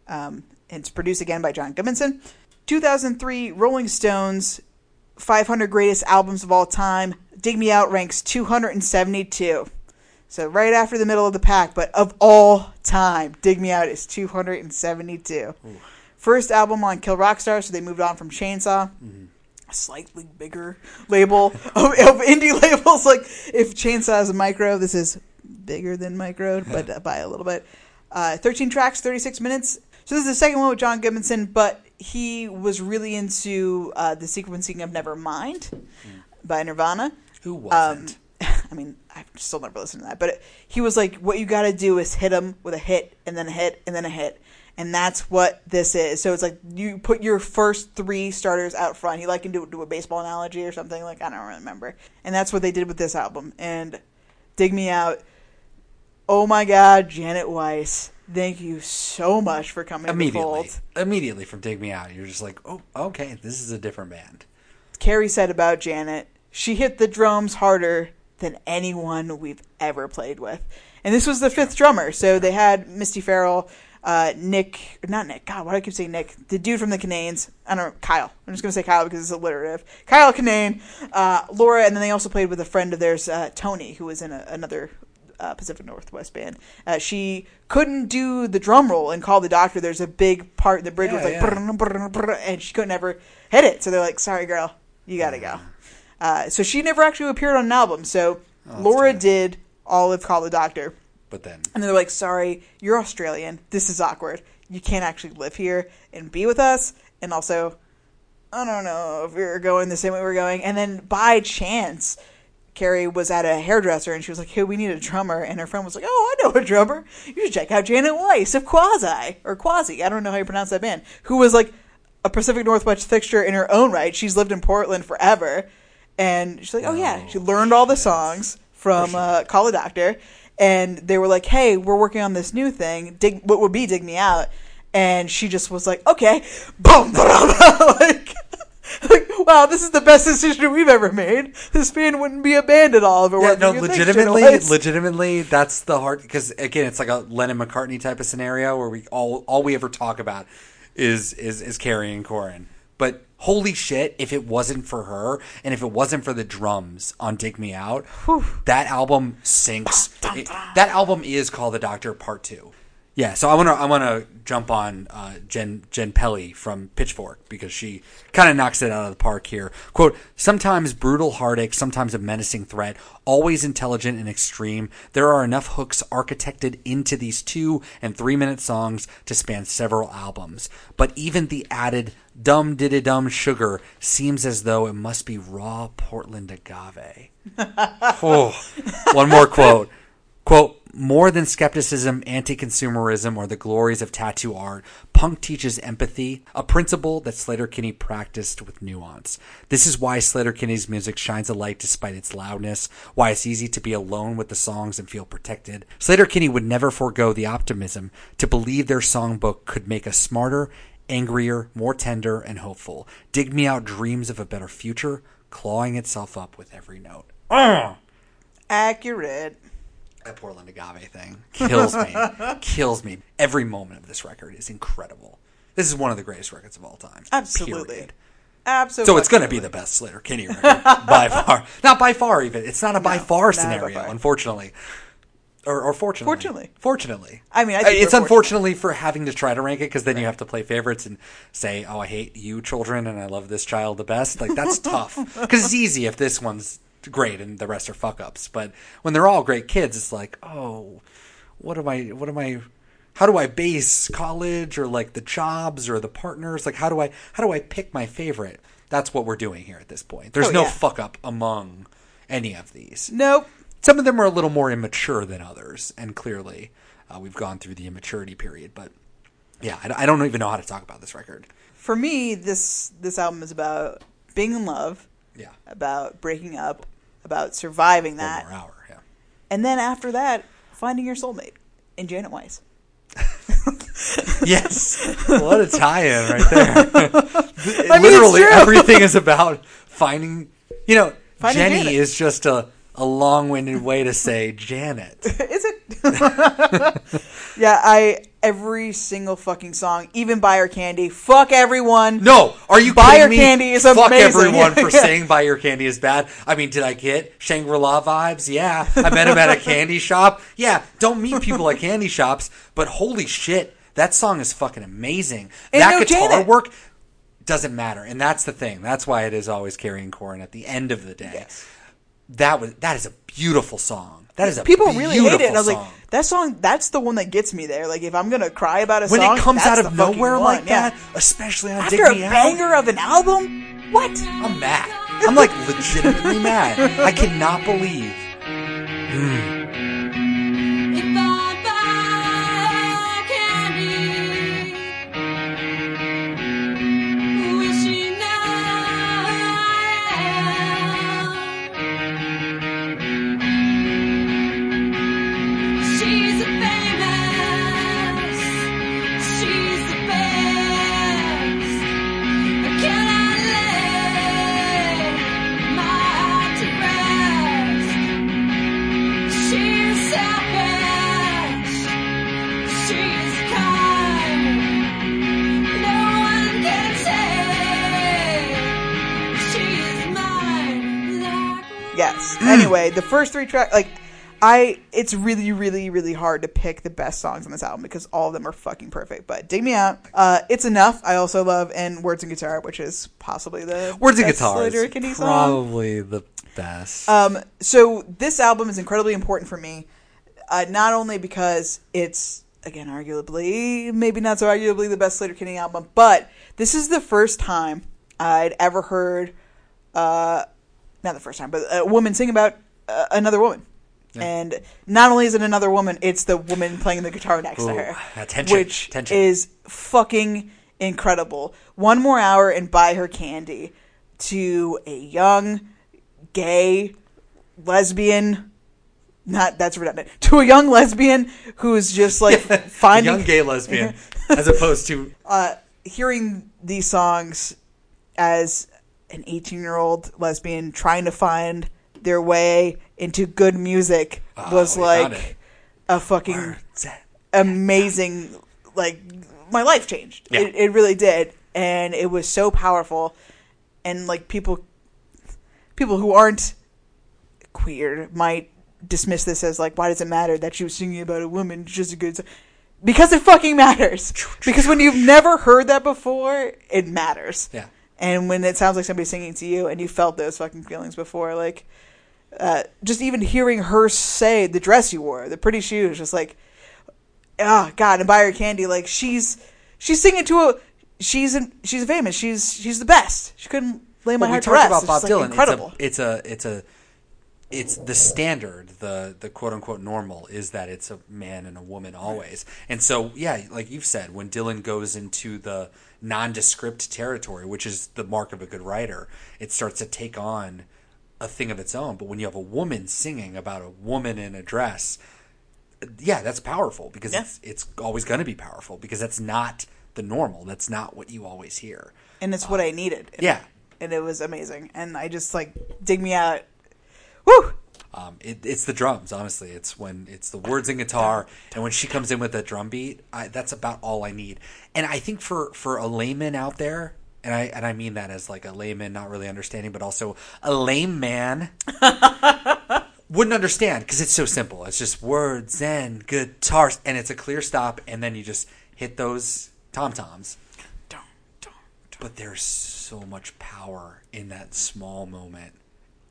Um, and it's produced again by John Goodmanson. 2003 Rolling Stones 500 Greatest Albums of All Time. Dig Me Out ranks 272. So right after the middle of the pack, but of all time, Dig Me Out is 272. First album on Kill Rockstar, so they moved on from Chainsaw. A slightly bigger label <laughs> of, of indie <laughs> labels. Like if Chainsaw is a micro, this is bigger than micro, <laughs> but uh, by a little bit. Uh, 13 tracks, 36 minutes. So this is the second one with John Goodmanson, but he was really into uh, the sequencing of Nevermind by Nirvana. Who Um, wasn't? I mean, I've still never listened to that, but he was like, "What you got to do is hit him with a hit, and then a hit, and then a hit, and that's what this is." So it's like you put your first three starters out front. He like can do do a baseball analogy or something like I don't remember, and that's what they did with this album. And dig me out. Oh my God, Janet Weiss, thank you so much for coming immediately, immediately from Dig Me Out, you're just like, oh, okay, this is a different band. Carrie said about Janet, she hit the drums harder than anyone we've ever played with. And this was the fifth drummer. So they had Misty Farrell, uh, Nick, not Nick, God, why do I keep saying Nick? The dude from the Cannanes. I don't know, Kyle. I'm just going to say Kyle because it's alliterative. Kyle Canane, uh, Laura, and then they also played with a friend of theirs, uh, Tony, who was in a, another uh, Pacific Northwest band. Uh, she couldn't do the drum roll and call the doctor. There's a big part in the bridge Yeah, was like, yeah. and she couldn't ever hit it. So they're like, sorry, girl, you got to go. Uh, so she never actually appeared on an album. So that's Laura bad. did all of Call the Doctor. But then, And they're like, sorry, you're Australian. This is awkward. You can't actually live here and be with us. And also, I don't know if you're going the same way we're going. And then by chance, Carrie was at a hairdresser and she was like, hey, we need a drummer. And her friend was like, oh, I know a drummer. You should check out Janet Weiss of Quasi, or Quasi. I don't know how you pronounce that band. Who was like a Pacific Northwest fixture in her own right. She's lived in Portland forever. And she's like, oh, yeah. She learned all the songs from uh, Call the Doctor. And they were like, hey, we're working on this new thing. Dig, what would be Dig Me Out? And she just was like, okay. <laughs> Boom. <laughs> like, like, wow, this is the best decision we've ever made. This band wouldn't be a band at all if it yeah, weren't no, for you. Thanks, legitimately, <laughs> legitimately, that's the hard because again, it's like a Lennon McCartney type of scenario where we all all we ever talk about is is is Carrie and Corin. But holy shit, if it wasn't for her and if it wasn't for the drums on Dig Me Out, that album sinks. It- that album is called The Doctor Part Two. Yeah, so I want to I want to jump on uh, Jenn Jenn Pelly from Pitchfork because she kind of knocks it out of the park here. Quote: Sometimes brutal heartache, sometimes a menacing threat, always intelligent and extreme. There are enough hooks architected into these two and three minute songs to span several albums. But even the added dum diddy dum sugar seems as though it must be raw Portland agave. <laughs> oh, one more quote. Quote, more than skepticism, anti consumerism, or the glories of tattoo art, punk teaches empathy, a principle that Sleater Kinney practiced with nuance. This is why Sleater Kinney's music shines a light despite its loudness, why it's easy to be alone with the songs and feel protected. Sleater Kinney would never forego the optimism to believe their songbook could make us smarter, angrier, more tender, and hopeful. Dig Me Out dreams of a better future, clawing itself up with every note. Uh. Accurate. That Portland agave thing kills me. <laughs> kills me. Every moment of this record is incredible. This is one of the greatest records of all time. Absolutely. Period. Absolutely. So it's going to be the best Sleater Kinney record by <laughs> far. Not by far, even. It's not a by No, far by scenario, far. unfortunately. Or, or fortunately. Fortunately. Fortunately. I mean, I Uh, think it's unfortunately for having to try to rank it because then you have to play favorites and say, "Oh, I hate you, children, and I love this child the best." Like that's <laughs> tough because it's easy if this one's great and the rest are fuck ups. But when they're all great kids, it's like, oh, what am I? What am I? How do I base college or like the jobs or the partners? Like how do I how do I pick my favorite? That's what we're doing here at this point. There's Oh, no yeah. fuck up among any of these. Nope. Some of them are a little more immature than others, and clearly uh, we've gone through the immaturity period. But yeah, I, I don't even know how to talk about this record. For me, this this album is about being in love, Yeah, about breaking up, about surviving one that, more hour. Yeah, and then after that, finding your soulmate in Janet Weiss. <laughs> yes, <laughs> what a tie-in right there. <laughs> it's Literally true. everything is about finding. You know, Finding Jenny Janet. is just a a long-winded way to say Janet. Is it? yeah, I every single fucking song, even Buy Her Candy. Fuck everyone. No, are you Buy kidding me? Candy is Fuck amazing. everyone for <laughs> saying buy your candy is bad. I mean, did I get Shangri La vibes? Yeah, I met him at a candy shop. Yeah, don't meet people at candy shops, but holy shit, that song is fucking amazing. And that no guitar Janet. work doesn't matter, and that's the thing. That's why it is always carrying Corin at the end of the day. That was that is a beautiful song. That is a People really hate it. And I was beautiful like, song. That song, that's the one that gets me there. Like, if I'm to cry about a when song, it comes out of nowhere one, like yeah. that, especially on After Dig a Out. banger of an album? What? I'm mad. I'm like legitimately mad. I cannot believe. If the first three tracks, like, I, it's really, really, really hard to pick the best songs on this album because all of them are fucking perfect. But Dig Me Out, uh, It's Enough, I also love, and Words and Guitar, which is possibly the Words and guitar is song. probably the best. Um, so this album is incredibly important for me, uh, not only because it's again arguably, maybe not so arguably the best Sleater Kinney album, but this is the first time I'd ever heard, uh, not the first time, but a woman sing about uh, another woman. And not only is it another woman, it's the woman playing the guitar next to her, that tension, which tension. is fucking incredible. One more hour and buy her candy to a young, gay, lesbian. Not that's redundant. To a young lesbian who's just like <laughs> finding young gay lesbian, as opposed to <laughs> uh, hearing these songs as an 18 year old lesbian trying to find their way into good music was Ah, like a fucking Words. amazing like my life changed Yeah. it, it really did and it was so powerful and like people people who aren't queer might dismiss this as like why does it matter that she was singing about a woman it's just a good song. because it fucking matters because when you've never heard that before it matters Yeah. and when it sounds like somebody's singing to you and you felt those fucking feelings before like uh, just even hearing her say the dress you wore the pretty shoes just like oh god and buy her candy like she's she's singing to a she's in, she's famous she's she's the best she couldn't lay my Well, we heart to rest about It's Bob like, Dylan. incredible it's a it's a it's the standard, the the quote unquote normal is that it's a man and a woman always. And so yeah, like you've said, when Dylan goes into the nondescript territory, which is the mark of a good writer, it starts to take on a thing of its own. But when you have a woman singing about a woman in a dress, yeah, that's powerful because Yeah. it's it's always going to be powerful because that's not the normal. That's not what you always hear. and it's what I needed Yeah. and it was amazing and I just like dig me out woo Um, it, it's the drums, honestly. It's when it's the words and guitar, and when she comes in with that drum beat, I, that's about all I need. And I think for for a layman out there, and I and I mean that as like a layman, not really understanding, but also a lame man <laughs> wouldn't understand because it's so simple. It's just words and guitars, and it's a clear stop, and then you just hit those tom toms. But there's so much power in that small moment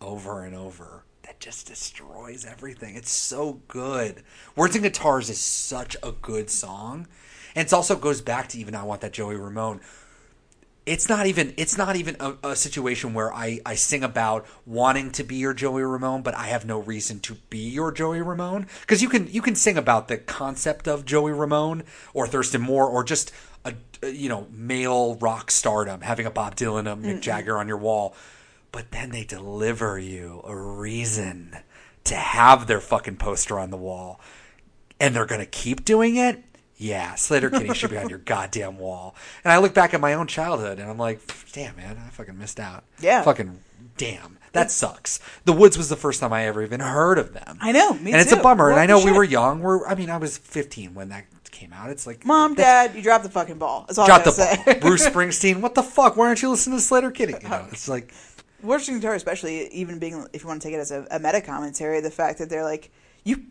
over and over that just destroys everything. It's so good. Words and Guitars is such a good song. And it also goes back to even I Want That Joey Ramone. It's not even it's not even a, a situation where I, I sing about wanting to be your Joey Ramone, but I have no reason to be your Joey Ramone. Because you can you can sing about the concept of Joey Ramone or Thurston Moore or just a, a, you know male rock stardom, having a Bob Dylan, a Mick Jagger on your wall, but then they deliver you a reason to have their fucking poster on the wall, and they're gonna keep doing it. Yeah, Sleater Kitty should be on your goddamn wall. And I look back at my own childhood, and I'm like, damn man, I fucking missed out. Yeah. fucking damn. That sucks. The Woods was the first time I ever even heard of them. I know, me and it's a bummer. What and I know we shit? were young. We're, I mean, I was 15 when that came out. It's like Mom, Dad, you dropped the fucking ball. That's all Drop the gotta ball. say. Bruce <laughs> Springsteen. What the fuck? Why aren't you listening to Sleater Kitty? You know, <laughs> it's like Worshiping guitar, especially even being, if you want to take it as a, a meta commentary, the fact that they're like, you,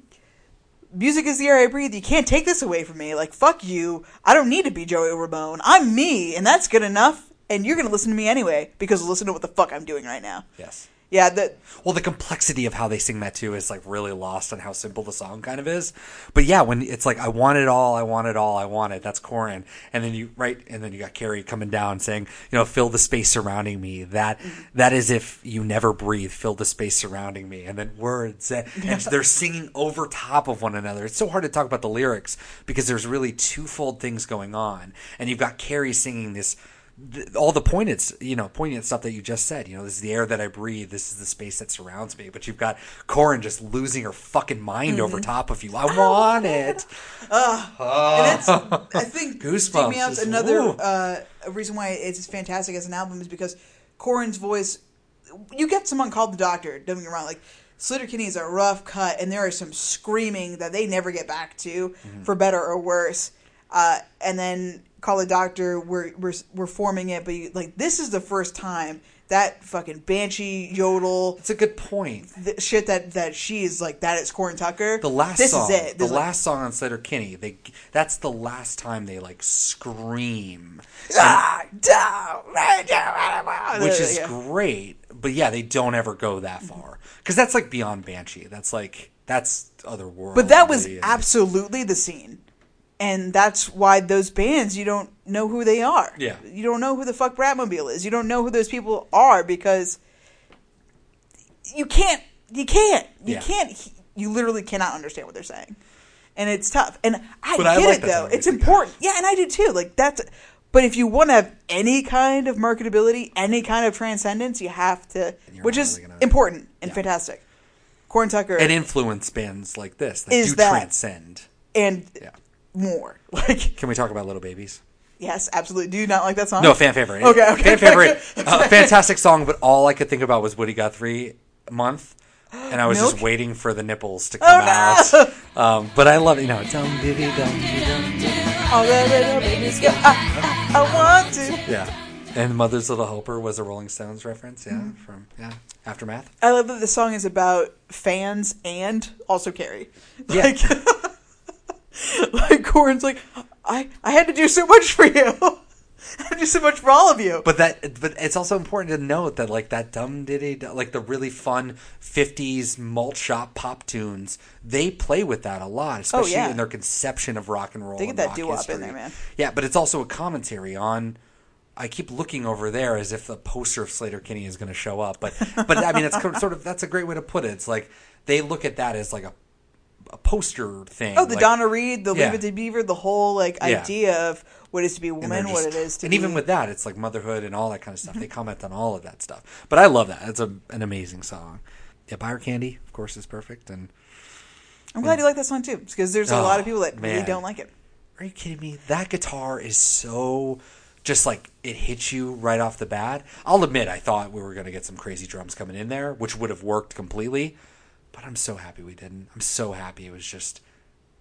music is the air I breathe. You can't take this away from me. Like, fuck you. I don't need to be Joey Ramone. I'm me, and that's good enough. And you're gonna listen to me anyway because listen to what the fuck I'm doing right now. yes. Yeah, that Well, the complexity of how they sing that too is like really lost on how simple the song kind of is. But yeah, when it's like I want it all, I want it all, I want it. That's Corin, and then you right, and then you got Carrie coming down saying, you know, fill the space surrounding me. That mm-hmm. that is if you never breathe, fill the space surrounding me, and then words, and, and <laughs> they're singing over top of one another. It's so hard to talk about the lyrics because there's really twofold things going on, and you've got Carrie singing this th- all the pointed, you know, poignant stuff that you just said. You know, this is the air that I breathe. This is the space that surrounds me. But you've got Corin just losing her fucking mind over Mm-hmm. top of you. I want it. <laughs> and it's I think Goosebumps, Take Me Out's another uh, reason why it's fantastic as an album is because Corin's voice. You get someone called the Doctor. Don't get me wrong. Like Sleater Kinney is a rough cut, and there is some screaming that they never get back to, Mm-hmm. for better or worse. Uh, and then call the Doctor. We're we're we're forming it, but you, like this is the first time that fucking banshee yodel It's a good point. the shit that that she's like that is Corin Tucker. The last this song, is it. the is, like, last song on Sleater Kinney, they that's the last time they like scream, Ah, down, which is yeah. great. But yeah, they don't ever go that far because that's like beyond Banshee. That's like that's other world. But that was absolutely the scene. And that's why those bands you don't know who they are. Yeah. You don't know who the fuck Bratmobile is. You don't know who those people are because you can't you can't. You Yeah. can't you literally cannot understand what they're saying. And it's tough. And I But get I like it though. It's important. Yeah, and I do too. Like that's but if you want to have any kind of marketability, any kind of transcendence, you have to which is really gonna- important and Yeah. fantastic. Corin Tucker and influence bands like this that Is do that- transcend. and Yeah. More. <laughs> Like Can we talk about Little Babies? Yes, absolutely. Do you not like that song? No, fan favorite. Okay, okay. Fan favorite. <laughs> Uh, fantastic song, but all I could think about was Woody Guthrie month. And I was Milk? just waiting for the nipples to come Oh, no. out. Um, but I love it. You know, dum diddy dum. All the little babies go, I, I, I want to. Yeah. And Mother's Little Helper was a Rolling Stones reference. Yeah, Mm-hmm. from yeah Aftermath. I love that the song is about fans and also Carrie. Yeah. <laughs> <laughs> Like, Corin's like, I, I had to do so much for you. <laughs> I had to do so much for all of you. But that, but it's also important to note that like that dumb diddy, like the really fun '50s malt shop pop tunes, they play with that a lot, oh, especially Oh, yeah. in their conception of rock and roll. They get that rock doo-wop in there, man. Yeah, but it's also a commentary on. I keep looking over there as if the poster of Sleater Kinney is going to show up, but but I mean it's sort of that's a great way to put it. It's like they look at that as like a a poster thing. Oh, the like, Donna Reed, the Yeah. Leave It to Beaver, the whole like Yeah. idea of what it is to be a woman, they're what it is to and be. even with that, it's like motherhood and all that kind of stuff. They mm-hmm. comment on all of that stuff. But I love that. It's a, an amazing song. Yeah, Buy Her Candy, of course, is perfect. And I'm glad you like that song too, because there's a Oh, lot of oh, people that really don't like it. are you kidding me? That guitar is so just like it hits you right off the bat. I'll admit, I thought we were going to get some crazy drums coming in there, which would have worked completely. But I'm so happy we didn't. I'm so happy it was just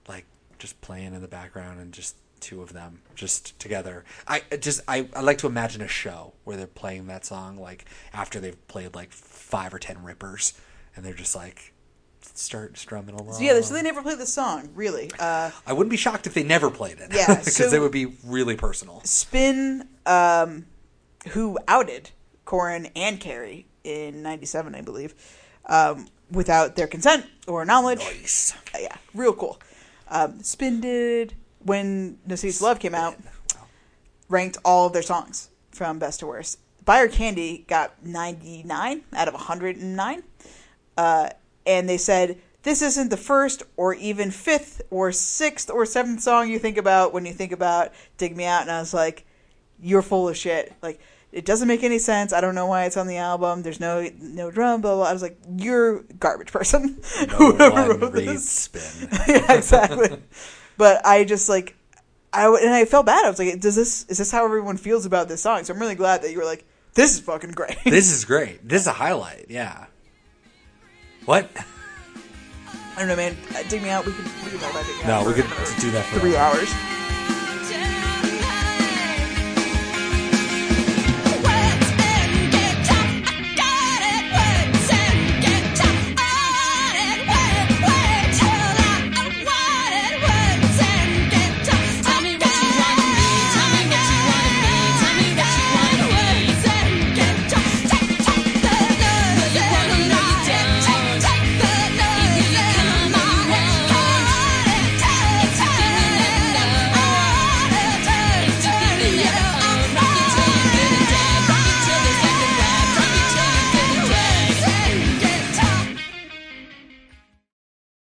like just playing in the background and just two of them just together. I just I, I like to imagine a show where they're playing that song like after they've played like five or ten rippers and they're just like start strumming along. So, yeah, so they never played the song, really. Uh, I wouldn't be shocked if they never played it. Yeah, <laughs> because so- it would be really personal. Spin, um, who outed Corin and Carrie in '97, I believe, um, without their consent or knowledge. Nice. Uh, yeah, real cool. Um, Spin did when No Love came out, ranked all of their songs from best to worst. Buy Her Candy got 99 out of 109. Uh, and they said, This isn't the first or even fifth or sixth or seventh song you think about when you think about Dig Me Out. And I was like, You're full of shit. Like, it doesn't make any sense. I don't know why it's on the album. There's no no drum, blah, blah. I was like, You're garbage person. No <laughs> Whoever one wrote reads this. spin. <laughs> yeah, exactly. but I just like, I and I felt bad. I was like, does this is this how everyone feels about this song? So I'm really glad that you were like, this is fucking great. <laughs> this is great. This is a highlight. Yeah. What? I don't know, man. Uh, Dig me out. We can we could talk about Dig No, we could do that for three hours.